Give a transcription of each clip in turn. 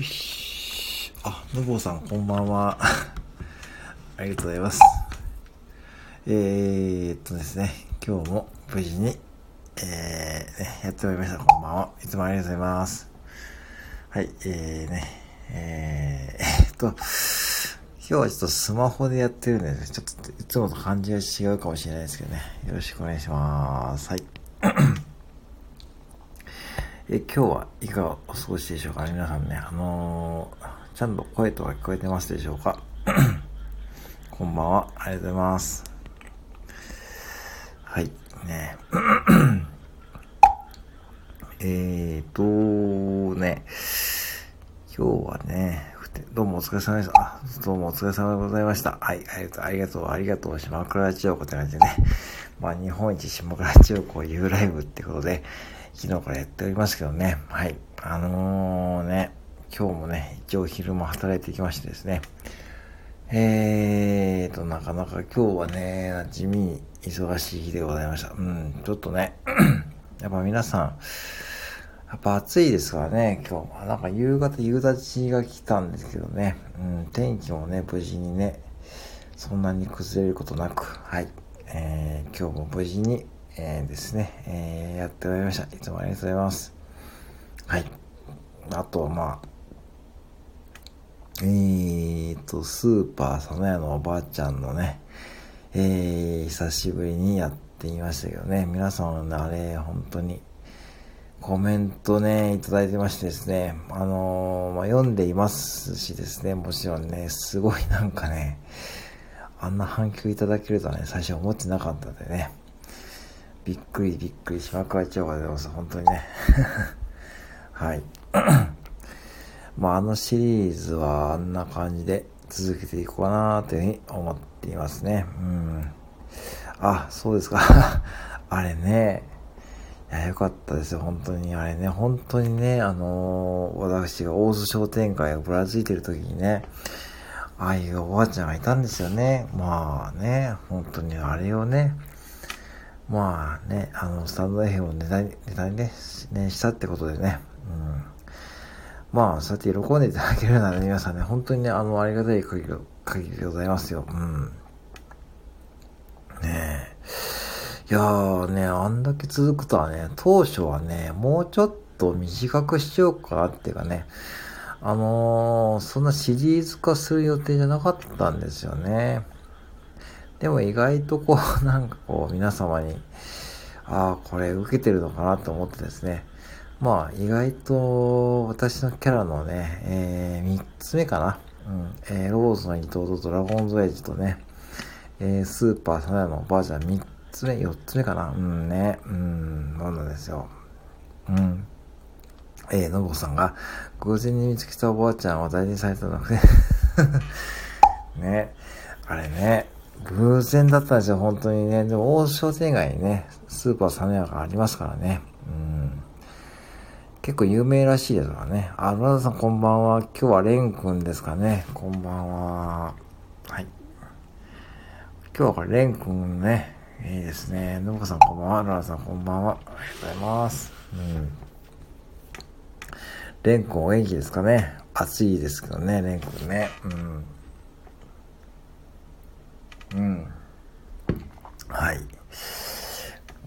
よし。あ、のぼうさん、こんばんは。ありがとうございます。えー、っとですね、今日も無事に、えー、ね、やってまいりました。こんばんは。いつもありがとうございます。はい、えーね、えー、えー、っと、今日はちょっとスマホでやってるんで、ね、ちょっといつもと感じが違うかもしれないですけどね。よろしくお願いします。はい。え今日はいかがお過ごしでしょうか？皆さんね、あのー、ちゃんと声とか聞こえてますでしょうか？こんばんは、ありがとうございます。はい、ね えーとね、今日はね、どうもお疲れ様でした。あ、どうもお疲れ様でございました。はい、ありがとう、ありがとう、ありがとう、島倉千代子って感じでね。まあ、日本一島倉千代子 U ライブってことで、昨日からやっておりますけどね。はい。あのー、ね、今日もね、一応昼間働いてきましてですね。えーと、なかなか今日はね、地味に忙しい日でございました。うん、ちょっとね、やっぱ皆さん、やっぱ暑いですからね、今日。なんか夕方夕立が来たんですけどね。うん、天気もね、無事にね、そんなに崩れることなく、はい。えー、今日も無事にえー、ですね、えー、やっておりました。いつもありがとうございます。はい。あとまあ、えーと、スーパー佐野屋のおばあちゃんのね、えー、久しぶりにやってみましたけどね、皆さんのあれ、本当に、コメントね、いただいてましてですね、あのー、まあ、読んでいますしですね、もちろんね、すごいなんかね、あんな反響いただけるとはね、最初思ってなかったんでね、びっくりびっくりしまくられちゃうございます。本当にね。はい。まあ、あのシリーズはあんな感じで続けていこうかなというふうに思っていますね。うん。あ、そうですか。あれね。いや、よかったですよ。本当に。あれね、本当にね、あのー、私が大津商店街をぶらついてる時にね、ああいうおばあちゃんがいたんですよね。まあね、本当にあれをね、まあね、あの、スタンド FM をネタに、ネタにね、ね、したってことでね、うん。まあ、そうやって喜んでいただけるなら皆さんね、本当にね、あの、ありがたい限り、限りでございますよ。うん。ねえ。いやーね、あんだけ続くとはね、当初はね、もうちょっと短くしようかなっていうかね、あのー、そんなシリーズ化する予定じゃなかったんですよね。でも意外とこう、なんかこう、皆様に、ああ、これ受けてるのかなと思ってですね。まあ、意外と私のキャラのね、えー、3つ目かな。うん。えー、ローズの伊藤とドラゴンズエイジとね、えー、スーパーサナヤのおばあちゃん3つ目、4つ目かな。うんね。うん、なんなんですよ。うん。えー、のぼさんが、偶然に見つけたおばあちゃんは大事にされたので ね。あれね。偶然だったんですよ、本当にね。でも、大商店街にね、スーパーサネヤがありますからね。うん。結構有名らしいですからね。あ、村田さんこんばんは。今日はレン君ですかね。こんばんは。はい。今日はこれレン君ね。いいですね。のぶこさんこんばんは。村田さんこんばんは。ありがとうございます。うん。レン君お元気ですかね？暑いですけどね、レン君ね。うん。うん。はい。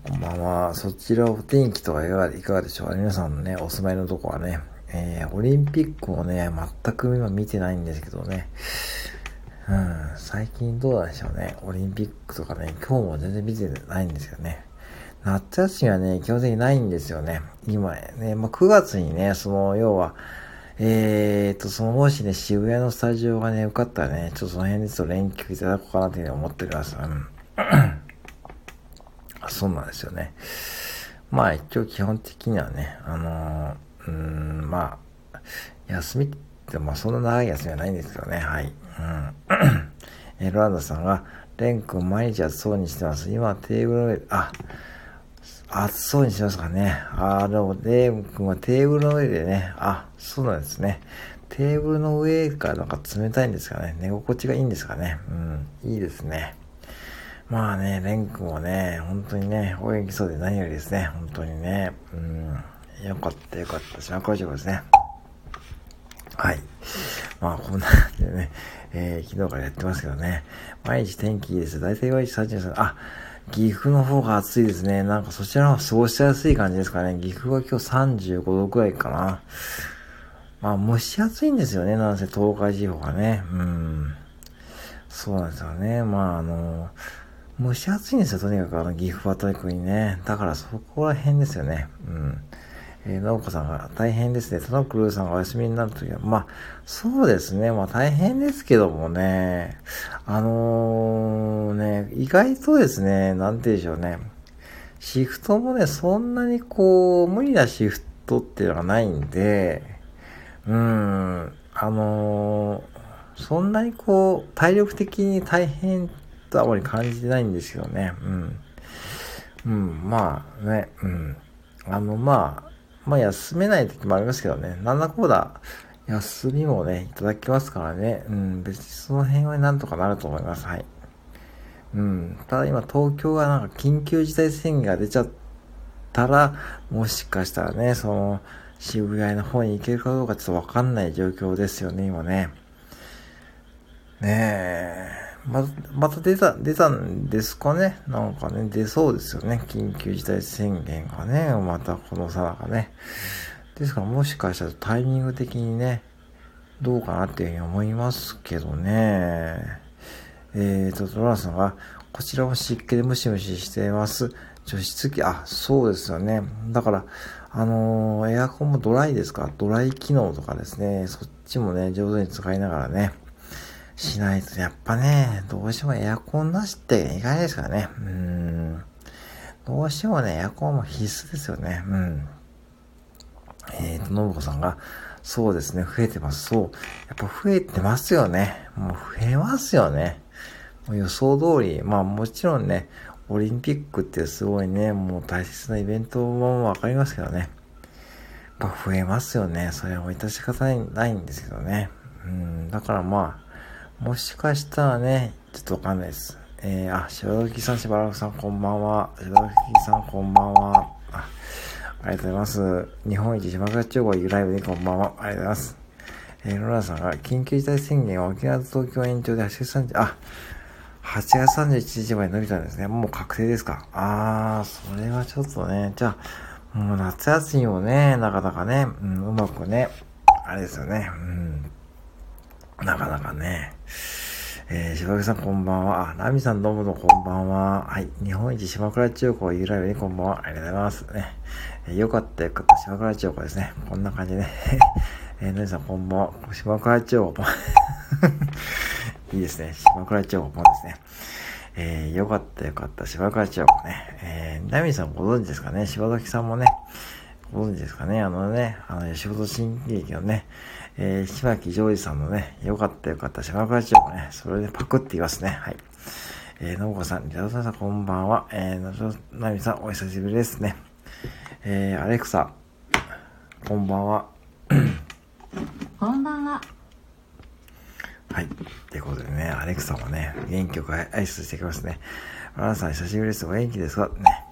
こんばんは。そちらお天気とかいかがでしょうか？皆さんのね、お住まいのとこはね、えー、オリンピックをね、全く今見てないんですけどね、うん、最近どうなんでしょうね。オリンピックとかね、今日も全然見てないんですよね。夏休みはね、基本的にないんですよね。今ね、まあ、9月にね、その、要は、えーと、そのもしね、渋谷のスタジオがね、よかったらね、ちょっとその辺でちょっと連休いただこうかなというふうに思っております。うん。そうなんですよね。まあ一応基本的にはね、あのー、うん、まあ、休みって、まあそんな長い休みはないんですけどね、はい。うん。えロランドさんが、レン君毎日暑そうにしてます。今テーブルの上で、あ、暑そうにしてますかね。あ、でも、レイ君はテーブルの上でね、あ、そうなんですね。テーブルの上がなんか冷たいんですかね。寝心地がいいんですかね。うん、いいですね。まあね、レン君もね、本当にね、お元気そうで何よりですね。本当にね。うん、よかったよかった。島工場ですね。はい。まあ、こんな感じでね、えー、昨日からやってますけどね。毎日天気いいです。だいたい毎日33、あ、岐阜の方が暑いですね。なんかそちらの方が過ごしやすい感じですかね。岐阜は今日35度くらいかな。まあ、蒸し暑いんですよね。なんせ東海地方がね。うん。そうなんですよね。まあ、あの、蒸し暑いんですよ。とにかくあの、岐阜は特にね。だからそこら辺ですよね。うん。えー、直子さんが大変ですね。田野クルーさんがお休みになるときは、まあ、そうですね。まあ大変ですけどもね。あのー、ね、意外とですね、なんて言うんでしょうね。シフトもね、そんなにこう、無理なシフトっていうのがないんで、うん、あのー、そんなにこう、体力的に大変とはあまり感じてないんですけどね。うん。うん、まあね、うん。あの、まあ、まあ休めない時もありますけどね、なんだこうだ、休みもね、いただきますからね、うん、別にその辺はなんとかなると思います。はい。うん、ただ今東京がなんか緊急事態宣言が出ちゃったら、もしかしたらね、その、渋谷の方に行けるかどうかちょっとわかんない状況ですよね、今ね。ねえ。ま、また出た、出たんですかね？なんかね、出そうですよね。緊急事態宣言がね、またこのさなかね。ですからもしかしたらタイミング的にね、どうかなっていうふうに思いますけどね。えーと、ドラさんが、こちらも湿気でムシムシしています。除湿機、あ、そうですよね。だから、あの、エアコンもドライですか？ドライ機能とかですね、そっちもね、上手に使いながらね、しないと、やっぱね、どうしてもエアコンなしっていかないですからね。うん。どうしてもね、エアコンも必須ですよね。うん。えーと、のぶこさんが、そうですね、増えてます。そう。やっぱ増えてますよね。もう増えますよね。もう予想通り、まあもちろんね、オリンピックってすごいね、もう大切なイベントもわかりますけどね。やっぱ増えますよね。それはもう致し方ないんですけどね。うん、だからまあ、もしかしたらね、ちょっとわかんないです。えー、あ、白時さん、しばらくさん、こんばんは。白時さん、こんばんは。あありがとうございます。日本一島倉地方ライブでこんばんは。ありがとうございます。えー、ロラさんが、緊急事態宣言は沖縄と東京延長で8月30、あ、8月31日まで伸びたんですね。もう確定ですか？あー、それはちょっとね、じゃあ、もう夏休みもね、なかなかね、うん、うまくね、あれですよね、うん。なかなかね。えー、柴木さんこんばんは。あ、ナミさんどうものこんばんは。はい。日本一島倉中古由来にこんばんは。ありがとうございます。ね。えー、よかったよかった。島倉中古ですね。こんな感じで、ね。えー、ナミさんこんばんは。島倉中古。いいですね。島倉中古ポンですね。えー、よかったよかった。島倉中古ね。えー、ナミさんご存知ですかね柴崎さんもね、ご存知ですかねあのね、あの、仕事新喜劇のね、えー、島木ジョージさんのね、よかったよかった、島倉千代子ね、それでパクって言いますね。はい。えー、のぶこさん、リタさん、こんばんは。えー、のぞなみさん、お久しぶりですね。えー、アレクサ、こんばんは。こんばんは。はい。ということでね、アレクサもね、元気よく挨拶してきますね。皆さん、久しぶりです。お元気ですか？ね。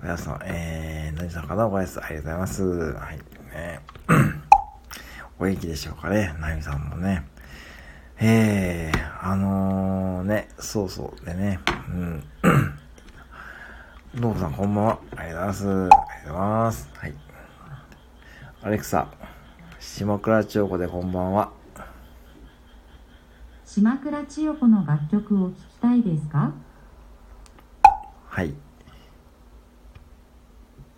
皆さん、えー、何さんかな？ご挨拶ありがとうございます。はい。ね お元気でしょうかね、なゆみさんもね。えー、あのー、ね、そうそうでね、うん。どうもさんこんばんは。ありがとうございます。ありがとうございます。はい。アレクサ、島倉千代子でこんばんは。島倉千代子の楽曲を聴きたいですか？はい。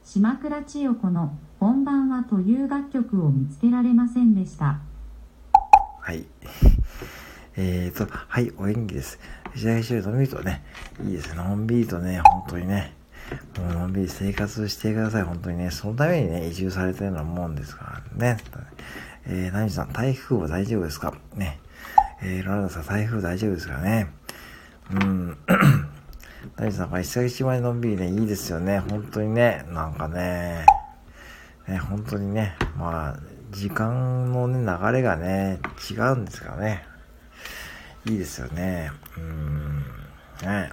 島倉千代子のこんばんはという楽曲を見つけられませんでした。はい。えーと、はい、お演技です。藤田一人のんびりとね、いいですね。のんびりとね、本当にね、もうのんびり生活してください。本当にね、そのためにね、移住されてるようなもんですからね。えー、何さん、台風は大丈夫ですか？ね。えー、ロナダさん、台風大丈夫ですかね？うん。何さん、一日一枚のんびりね、いいですよね。本当にね、なんかね、ね、本当にね、まあ、時間のね、流れがね、違うんですからね。いいですよね。うん、ね。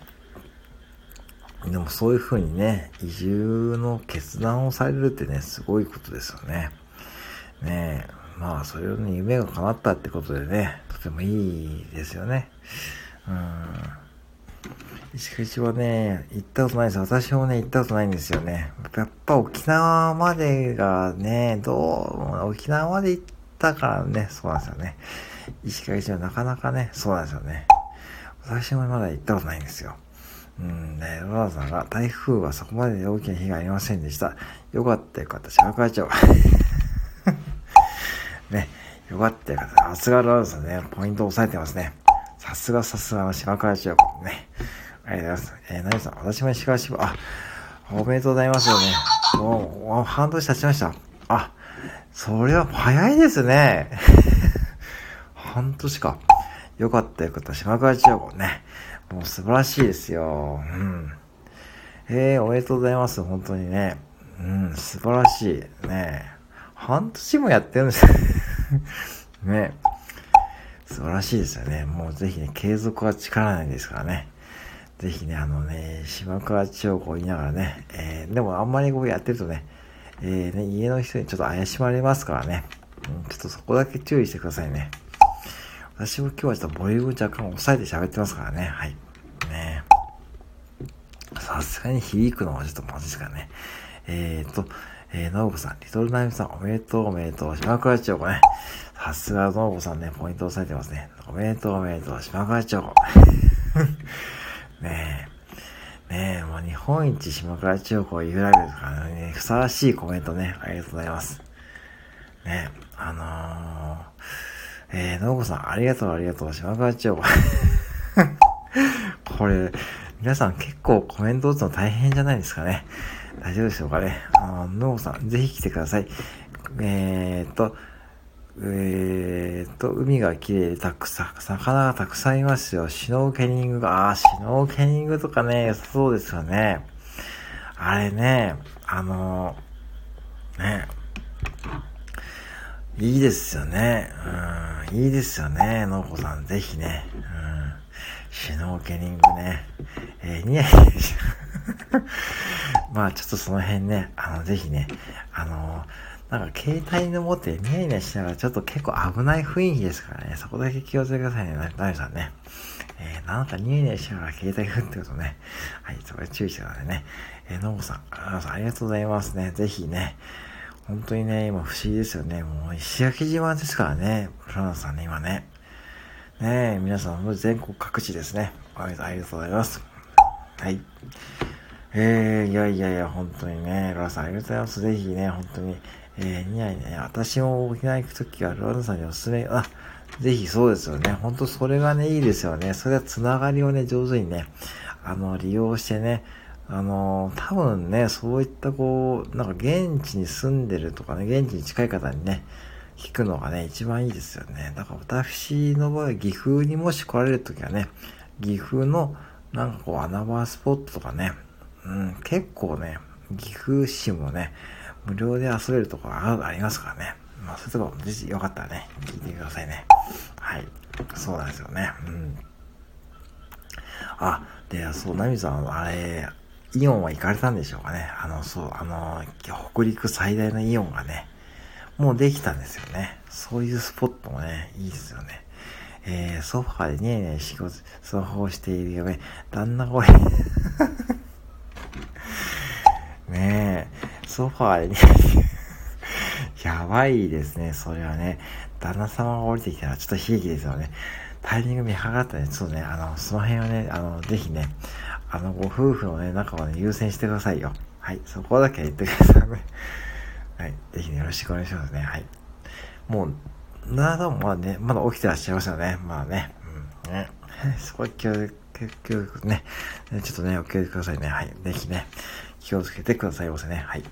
でもそういう風にね、移住の決断をされるってね、すごいことですよね。ねえまあ、それをね、夢が叶ったってことでね、とてもいいですよね。うん。石口はね、行ったことないです。私もね、行ったことないんですよね。やっぱ沖縄までがね、どう、沖縄まで行ったからね、そうなんですよね。石垣はなかなかね、そうなんですよね。私もまだ行ったことないんですよ。うんね、ロナさんが台風はそこまで大きな被害ありませんでした。よかったよかった、白川町。ね、よかったよかった。さすがロナさんね、ポイント押さえてますね。さすがさすがの島川町。ね。ありがとうございます。えー、なにさん、私も石川支部、あ、おめでとうございますよね。もう、半年経ちました。あ、それは早いですね。半年か。よかったよかった。島川千代子ね。もう素晴らしいですよ。うん。えー、おめでとうございます。本当にね。うん、素晴らしい。ね半年もやってるんですね ね素晴らしいですよね。もうぜひね、継続は力ないですからね。ぜひね、あのね、島川千代子を言いながらね、えー、でもあんまりこうやってるとね、えー、ね、家の人にちょっと怪しまれますからね。うん、ちょっとそこだけ注意してくださいね。私も今日はちょっとボリューム若干抑えて喋ってますからね。はい。ねさすがに響くのはちょっとまずいですからね。えーと、えー、ノブさん、リトルナイムさん、おめでとう、おめでとう、島倉千代子ね。さすがノブさんね、ポイント押さえてますね。おめでとう、おめでとう、島倉千代子。ねえ。ねえ、もう日本一島倉千代子を言うられるからね、ふさわしいコメントね、ありがとうございます。ねえ、あのー、えー、のうこさん、ありがとう、ありがとう、島倉千代子。これ、皆さん結構コメント打つの大変じゃないですかね。大丈夫でしょうかね。あの、のうこさん、ぜひ来てください。えー、っと、えー、っと、海が綺麗でたくさん、魚がたくさんいますよ。シュノーケリングが、ああシュノーケリングとかね、良さそうですよね。あれね、あのね、いいですよね。うん、いいですよね、のこさん。ぜひね。うん、シュノーケリングね。えー、ニヤニヤ まあちょっとその辺ね、あの、ぜひね、あのなんか携帯の持ってニヤニヤしながらちょっと結構危ない雰囲気ですからね。そこだけ気をつけてくださいね。なみさんね。えー、なんかニヤニヤしながら携帯振ってことね。はい、それ注意してくださいね。えー、のぼさん、あありがとうございますね。ぜひね。本当にね、今不思議ですよね。もう石垣島ですからね。プラナさんね、今ね。ねえ、皆さん、全国各地ですね。ありがとうございます。はい。えー、いやいやいや、本当にね、ロラさんありがとうございます。ぜひね、本当に、えー、ニヤね、私も沖縄行くときはロナさんにおすすめ、あ、ぜひそうですよね。ほんとそれがね、いいですよね。それはつながりをね、上手にね、あの、利用してね、あの、多分ね、そういったこう、なんか現地に住んでるとかね、現地に近い方にね、聞くのがね、一番いいですよね。だから私の場合、岐阜にもし来られるときはね、岐阜のなんかこう穴場スポットとかね、うん、結構ね、岐阜市もね、無料で遊べるところありますからね。まあ、そういうところもぜひよかったらね、聞いてくださいね。はい。そうなんですよね。うん。あ、で、そう、ナミさん、あれ、イオンは行かれたんでしょうかね。あの、そう、あの、北陸最大のイオンがね、もうできたんですよね。そういうスポットもね、いいですよね。えー、ソファーでニヤニヤ仕事、スマホをしている嫁、旦那声。ねえ、ソファーでね、やばいですね、それはね。旦那様が降りてきたらちょっと悲劇ですよね。タイミング見計らったね、ちょっとね、あの、その辺はね、あの、ぜひね、あの、ご夫婦のね、仲をね、優先してくださいよ。はい、そこだけは言ってくださいね。はい、ぜひね、よろしくお願いしますね。はい。もう、などまあね、まだ起きてらっしゃいますよね。まあね。うん、ね。そこは気を、気を、ね、ちょっとね、お気をつけくださいね。はい。ぜひね、気をつけてくださいませね。はい。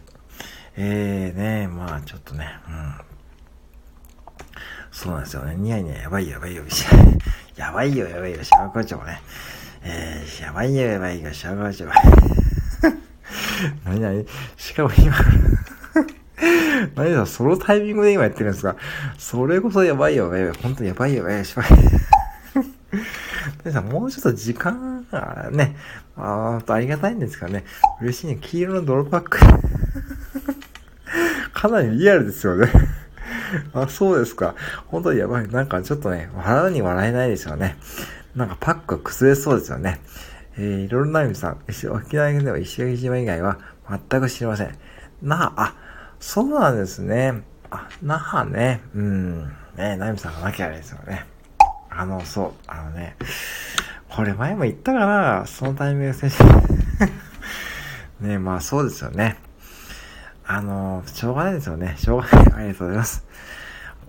えーね、まあちょっとね、うん。そうなんですよね。ニヤニヤやばいやばいよ。やばいよ やばいよ。シャワーコーチもね。えー、やばいよやばいよ。シャワーコーチも。何？々しかも今 何だ、そのタイミングで今やってるんですか？それこそやばいよやばいよ。本当にやばいよやばいよ。しばい。さ、もうちょっと時間がね、あありがたいんですかね。嬉しいね。黄色のドロパック かなりリアルですよね あ、そうですか。本当にやばい。なんかちょっとね、笑うに笑えないですよね。なんかパックが崩れそうですよね。えー、いろいろな意味さん、沖縄県では石垣島以外は全く知りません。那覇、あ、そうなんですね。あ、那覇ね。うん。ね、ナミさんがなきゃあれですよね。あの、そう、あのね、これ前も言ったかなそのタイミング選手。ね、まあそうですよね。あの、しょうがないですよね。しょうがない。ありがとうございます。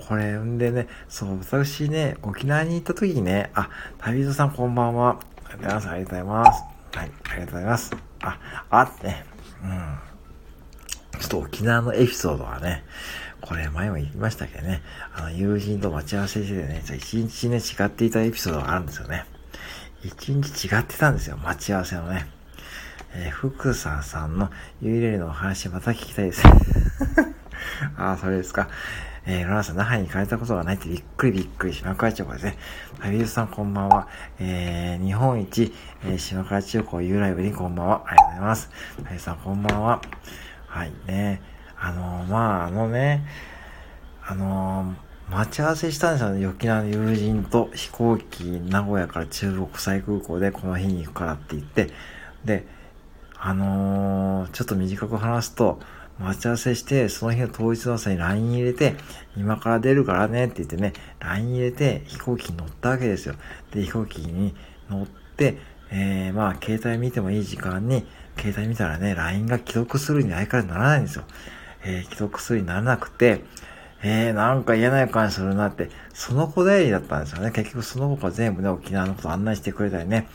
これ、んでね、そう、私ね、沖縄に行った時にね、あ、旅人さんこんばんは。ありがとうございます。ありがとうございます。はい、ありがとうございます。あ、あってね、うん。ちょっと沖縄のエピソードはね、これ前も言いましたけどね、あの、友人と待ち合わせしてね、一日ね、違っていたエピソードがあるんですよね。一日違ってたんですよ、待ち合わせのね。えー、福さんさんのユイレルのお話また聞きたいです。ああ、それですか。えー、ロナさん、那覇に行かれたことがないってびっくりびっくり、島倉中高ですね。旅人さんこんばんは。えー、日本一、えー、島倉中高ユーライブにこんばんは。ありがとうございます。旅人さんこんばんは。はいね。あのー、まあ、あのね、あのー、待ち合わせしたんですよね。沖縄の友人と飛行機、名古屋から中国際空港でこの日に行くからって言って、で、あのー、ちょっと短く話すと、待ち合わせして、その日の当日の朝に LINE 入れて、今から出るからねって言ってね、LINE 入れて飛行機に乗ったわけですよ。で、飛行機に乗って、えー、まあ、携帯見てもいい時間に、携帯見たらね、LINE が既読するに相変わらならないんですよ。えー、既読するにならなくて、えー、なんか嫌な予感するなって、その子代理だったんですよね。結局その子が全部ね、沖縄のこと案内してくれたりね、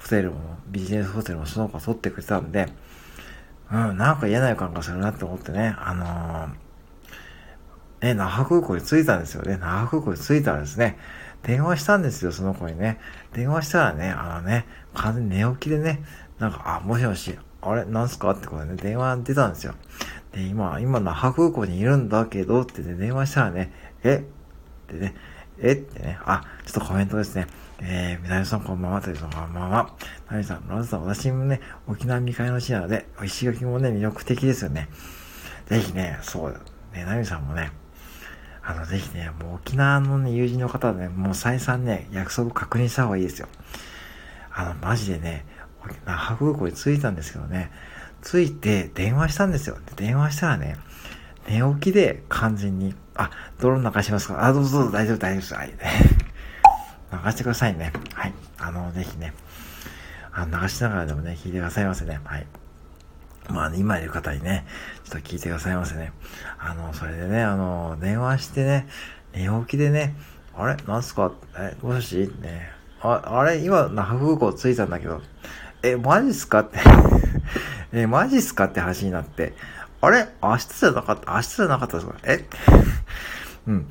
ホテルも、ビジネスホテルもその子が取ってくれたんで、うん、なんか嫌な予感がするなって思ってね、あのー、ね、那覇空港に着いたんですよね。那覇空港に着いたらですね、電話したんですよ、その子にね。電話したらね、あのね、完全に寝起きでね、なんか、あ、もしもし、あれ？なんすか？ってことでね、電話出たんですよ。で、今、今、那覇空港にいるんだけど、ってね、電話したらね、え？ってね、え？ってね、あ、ちょっとコメントですね。えー、みなみさんこんばんは、というさんこんばんは。なみさん、まずさん、私もね、沖縄未開の地なので、石垣もね、魅力的ですよね。ぜひね、そう、ね、なみさんもね、あの、ぜひね、もう沖縄のね、友人の方はね、もう再三ね、約束確認した方がいいですよ。あの、マジでね、那覇空港に着いたんですけどね、着いて電話したんですよ。で電話したらね、寝起きで完全に、あ、泥流しますか？あ、どうぞどうぞ大丈夫大丈夫です。はい。流してくださいね。はい。あの、ぜひね、あ流しながらでもね、聞いてくださいませね。はい。まあ、今いる方にね、ちょっと聞いてくださいませね。あの、それでね、あの、電話してね、寝起きでね、あれ？なんすか？え、もしもし？ね、あ、あれ？今、那覇空港着いたんだけど、え、マジっすか？っ てえ、マジっすか？って話になって、あれ？明日じゃなかった？明日じゃなかったですか？え？うん。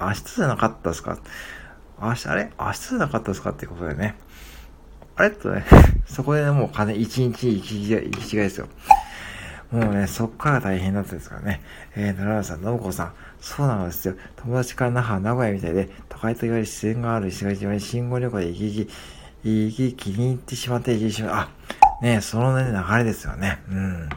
明日じゃなかったですか？明日、あれ？明日じゃなかったですか？ってことでね。あれ？とね、そこでね、もう金一日一日行き違いですよ。もうね、そっから大変だったですからね。えー、奈良さん、信子さん、そうなんですよ。友達から那覇、名古屋みたいで、都会と言われ自然がある石垣島に信号旅行で行き来、行きいい気に入ってしまって、行きしまあ、ね、そのね、流れですよね。うん。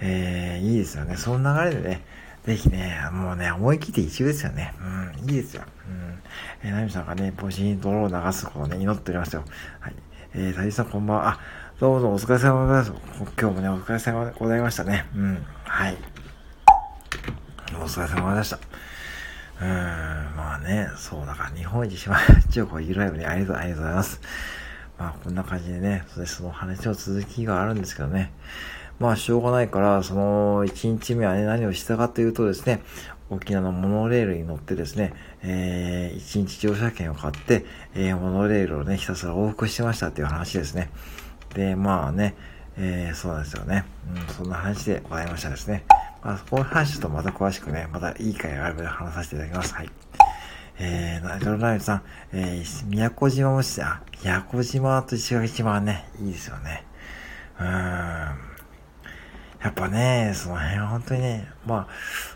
えー、いいですよね。その流れでね、ぜひね、もうね、思い切って一応ですよね。うん、いいですよ。うん。えー、ナミさんがね、帽子に泥を流すことをね、祈っておりますよ。はい。えー、タジさんこんばんは。あ、どうぞお疲れ様です。今日もね、お疲れ様でございましたね。うん。はい。お疲れ様でした。うん、まあね、そうだから日本一島中国ゆらいぶね、ありがとう、ありがとうございます。まあこんな感じでね、それその話の続きがあるんですけどね。まあしょうがないから、その1日目はね、何をしたかというとですね、沖縄のモノレールに乗ってですね、えー、1日乗車券を買って、えー、モノレールをね、ひたすら往復してましたっていう話ですね。で、まあね、えー、そうなんですよね。うん、そんな話でございましたですね。まあ、この話とまた詳しくね、またいい会があれば話させていただきます。はい。えー、ナイトロライブさん、えー、宮古島もして、あ、宮古島と石垣島はね、いいですよね。うーん。やっぱね、その辺は本当にね、まあ、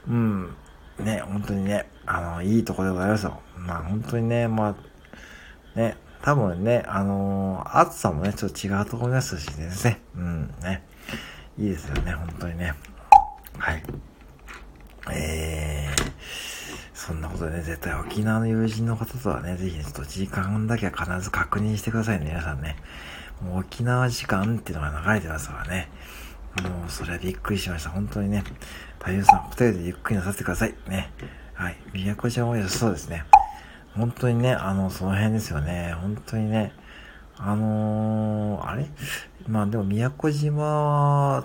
うん、ね、本当にね、あの、いいとこでございますよ。まあ本当にね、まあ、ね、多分ね、あのー、暑さもね、ちょっと違うと思いますしですね。うん、ね。いいですよね、本当にね。はい。えー、そんなことでね、絶対沖縄の友人の方とはね、ぜひね、ちょっと時間だけは必ず確認してくださいね、皆さんね。もう沖縄時間っていうのが流れてますからね。もう、それはびっくりしました。本当にね。太陽さん、二人でゆっくりなさってください。ね。はい。宮古島も良さそうですね。本当にね、あの、その辺ですよね。本当にね。あのー、あれ？まあでも宮古島は、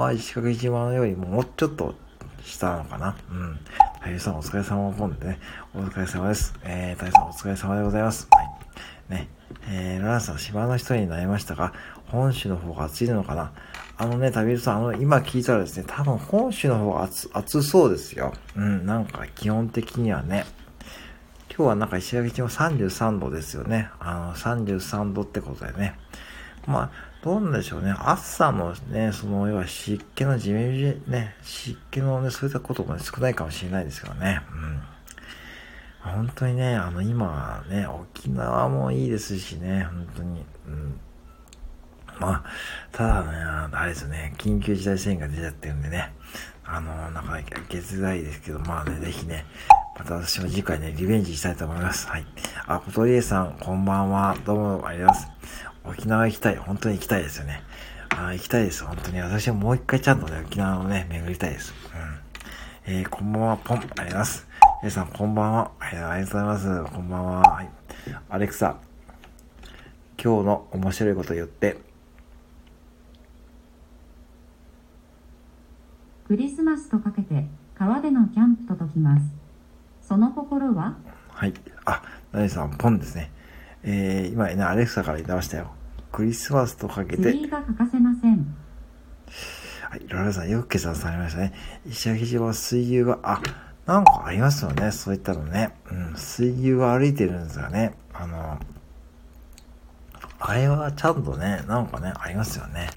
まあ石垣島よりももうちょっと下なのかな。うん。太陽さんお疲れ様ポンでね。お疲れ様です。えー、太陽さんお疲れ様でございます。はい。ね。えー、ランさん、島の人になりましたが、本州の方が暑いのかなあのね、旅人さん、あの、今聞いたらですね、多分本州の方が暑、暑そうですよ。うん、なんか基本的にはね。今日はなんか石垣島33度ですよね。あの、33度ってことでね。まあ、どうなんでしょうね。暑さのね、その、要は湿気のジメジメ、ね、湿気のね、そういったことも、ね、少ないかもしれないですけどね。うん。本当にね、あの、今はね、沖縄もいいですしね、本当に。うん。まあ、ただね、あれですね、緊急事態宣言が出ちゃってるんでね、あの、なかなかいけづらいですけど、まあね、ぜひね、また私も次回ね、リベンジしたいと思います。はい。あ、小鳥さん、こんばんは。どうもありがとうございます。沖縄行きたい。本当に行きたいですよね。あ行きたいです。本当に。私はもう一回ちゃんとね、沖縄をね、巡りたいです。うん。えー、こんばんは、ポン。ありがとうございます。皆さん、こんばんは。ありがとうございます。こんばんは。はい。アレクサ、今日の面白いこと言って。クリスマスとかけて、川でのキャンプと解きます。その心は？はい。あ、ナリさん、ポンですね。えー、今ね、アレクサから言ってましたよ。クリスマスとかけて。が欠かせません。はい、ロラさん、よく計算されましたね。石垣島水牛が、あ、なんかありますよね、そういったのね。うん、水牛が歩いてるんですよね。あの、あれはちゃんとね、なんかね、ありますよね。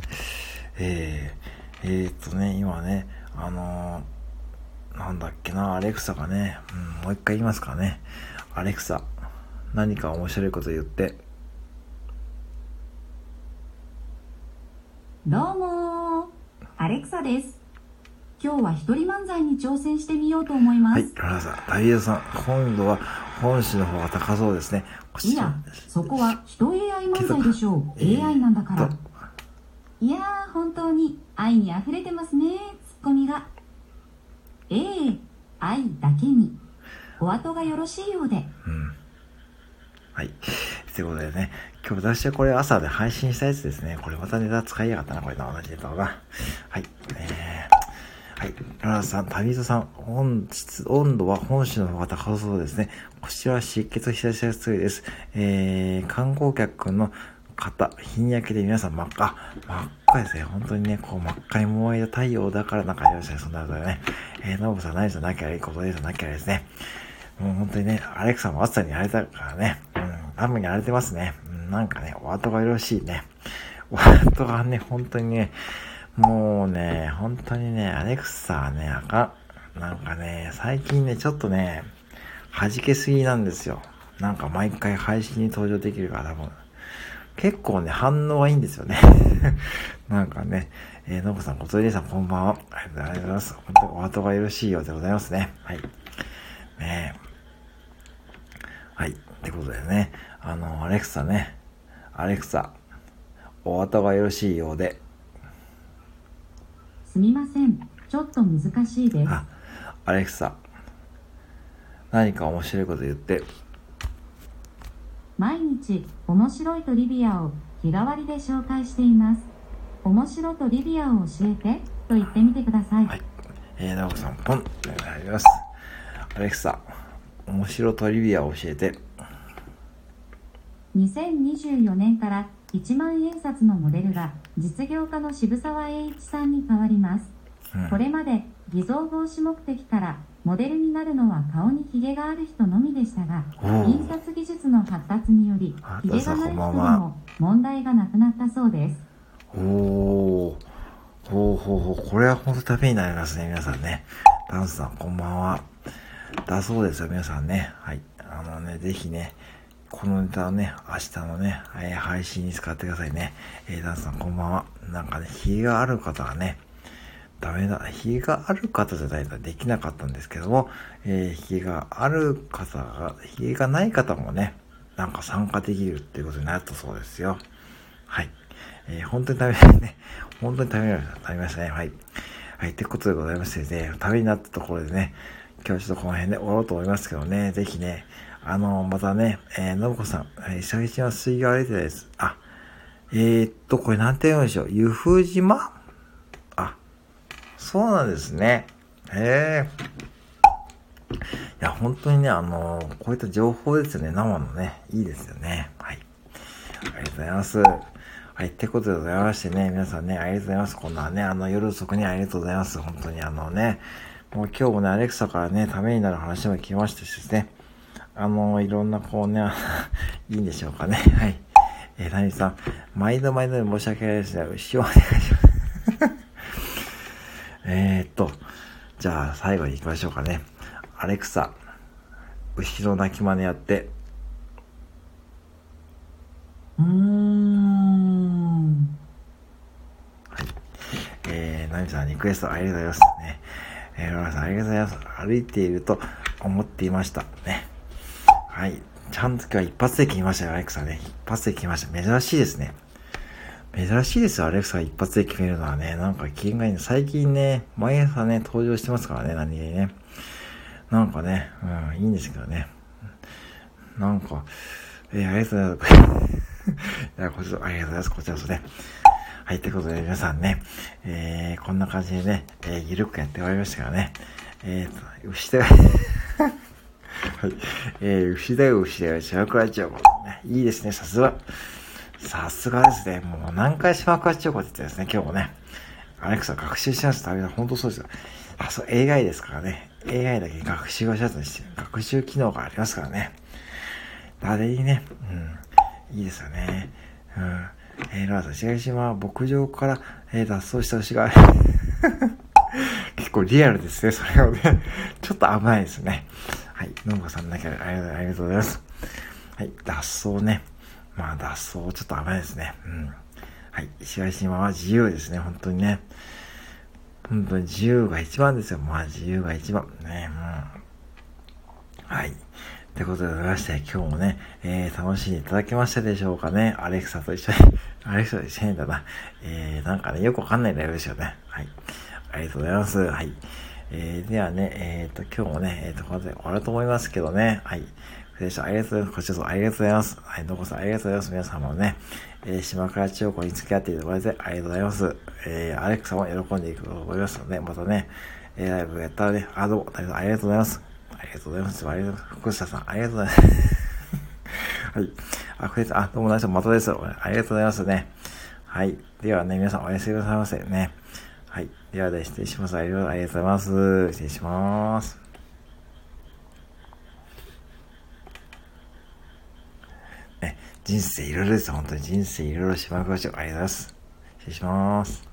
えー、えー、っとね、今ね、あのなんだっけな、アレクサがね、うん、もう一回言いますかね。アレクサ、何か面白いこと言って。どうもアレクサです。今日は一人漫才に挑戦してみようと思います。はい、ロラさん、ダイヤさん、今度は本誌の方が高そうですね。いや、そこは人 AI 漫才でしょう。AI なんだから。いやー、本当に愛に溢れてますね、ツッコミが。ええ愛だけに。お後がよろしいようで。うん。はい。ということでね、今日私はこれ朝で配信したやつですね。これまたネタ使いやがったな、これと同じネタをな。はい。えー、はい。ララさん、旅人さん、本日、温度は本州の方が高そうですね。こちらは湿気と日差しが強いです。えー、観光客の方、日に焼けて皆さん真っ赤、真っ赤ですね。本当にね、こう真っ赤に燃えた太陽だからなんかありましたね。そんなことでね。えー、ノブさん、何さんなきゃいいことですなきゃですね。もう本当にね、アレクサも暑さにやれたからね。雨に荒れてますね。なんかね、お後がよろしいね。お後がね、本当にね、もうね、本当にね、アレクサはね、あかん。なんかね、最近ね、ちょっとね、弾けすぎなんですよ。なんか毎回配信に登場できるから多分。結構ね、反応はいいんですよね。なんかね、えー、のぶさん、ことりさん、こんばんは。ありがとうございます。本当にお後がよろしいようでございますね。はい。ねはい。ってことでね、あの、アレクサね、アレクサ、お後がよろしいようで。すみません。ちょっと難しいです。あ、アレクサ、何か面白いこと言って。毎日、面白いトリビアを日替わりで紹介しています。面白トリビアを教えてと言ってみてください。はい。えー、なおさん、ポン。ありがとうございます。アレクサ、面白トリビアを教えて。2024年から1万円札のモデルが実業家の渋沢栄一さんに変わります、うん、これまで偽造防止目的からモデルになるのは顔にヒゲがある人のみでしたが印刷技術の発達によりヒゲがない人でも問題がなくなったそうです。おおほうほうほう。これは本当ためになりますね皆さんね。ダンスさんこんばんは。だそうですよ皆さんね。はい。あのねぜひねこのネタをね、明日のね、えー、配信に使ってくださいね。えー、ダンスさんこんばんは。なんかね、日がある方はね、ダメだ。ひげがある方じゃないとできなかったんですけども、えー、ひげがある方が、ひげがない方もね、なんか参加できるっていうことになったそうですよ。はい。えー、本当に食べためね、本当にためになりましたね。はい。はい。ってことでございましてね、ためになったところでね、今日ちょっとこの辺で終わろうと思いますけどね、ぜひね、あの、またね、えー、のぶこさん、えー、久々は水魚歩いてです。あ、えー、っと、これなんて読むんでしょう？湯布島あ、そうなんですね。へえ。いや、本当にね、あの、こういった情報ですよね、生のね、いいですよね。はい。ありがとうございます。はい、ってことでございましてね、皆さんね、ありがとうございます。こんなね、あの、夜遅くにありがとうございます。本当にあのね、もう今日もね、アレクサからね、ためになる話も聞きましたしですね、あの、いろんなこうね、いいんでしょうかね。はい。えー、谷さん、毎度毎度申し訳ないですね。後ろお願いします。えっと、じゃあ最後に行きましょうかね。アレクサ、後ろ泣き真似やって。うーん。はい。えー、ナミさんリクエストありがとうございますね。えー、ロラさんありがとうございます。歩いていると思っていました。ね。はい。ちゃんと今日は一発で切りましたよ、アレクサね。一発で切りました。珍しいですね。珍しいですよ、アレクサが一発で決めるのはね。なんか機嫌がいい最近ね、毎朝ね、登場してますからね、何気にね。なんかね、うん、いいんですけどね。なんか、えー、ありがとうございます。いや、こちら、ありがとうございます。こちらこそね。はい、ということで皆さんね、えー、こんな感じでね、えー、ゆるくやって終わりましたからね。えーと、牛田はい。えー、牛だよ、牛だよ、島倉千代子。いいですね、さすが。さすがですね。もう何回島倉千代子って言ってですね、今日もね。アレクサ学習しますためだ。本当そうですよ。あ、そう、AI ですからね。AI だけ学習をしやすにして、学習機能がありますからね。誰にね、うん、いいですよね。うん。えー、ローさん、白島は牧場から、えー、脱走した牛が、結構リアルですね、それをね。ちょっと危ないですね。はい。のんこさんだけありがとうございます。はい。脱走ね。まあ脱走ちょっと危ないですね。うん。はい。石橋島は自由ですね。本当にね。本当に自由が一番ですよ。まあ自由が一番。ね。うん。はい。ってことでございまして、今日もね、えー、楽しんでいただけましたでしょうかね。アレクサと一緒に、アレクサと一緒にだな。えー、なんかね、よくわかんないライブですよね。はい。ありがとうございます。はい。えー、ではね、えっ、ー、と、今日もね、えっ、ー、と、これで終わると思いますけどね。はい。でした。ありがとうございます。こちらこそありがとうございます。はい、どうこそありがとうございます。皆様もね、えー、島倉千代子に付き合っていただいてありがとうございます。えー、アレックサも喜んでいくと思いますので、またね、えー、ライブやったらね、あ、どうも、ありがとうございます。ありがとうございます。ありがとうございます。福下さん、ありがとうございます。はい。あ、これあ、どうも、大丈夫、またです。ありがとうございますね。はい。ではね、皆さんおやすみなさいませね。はい。ではで、失礼します。ありがとうございます。失礼します。ね、人生いろいろです。本当に人生いろいろしまくましょう。ありがとうございます。失礼します。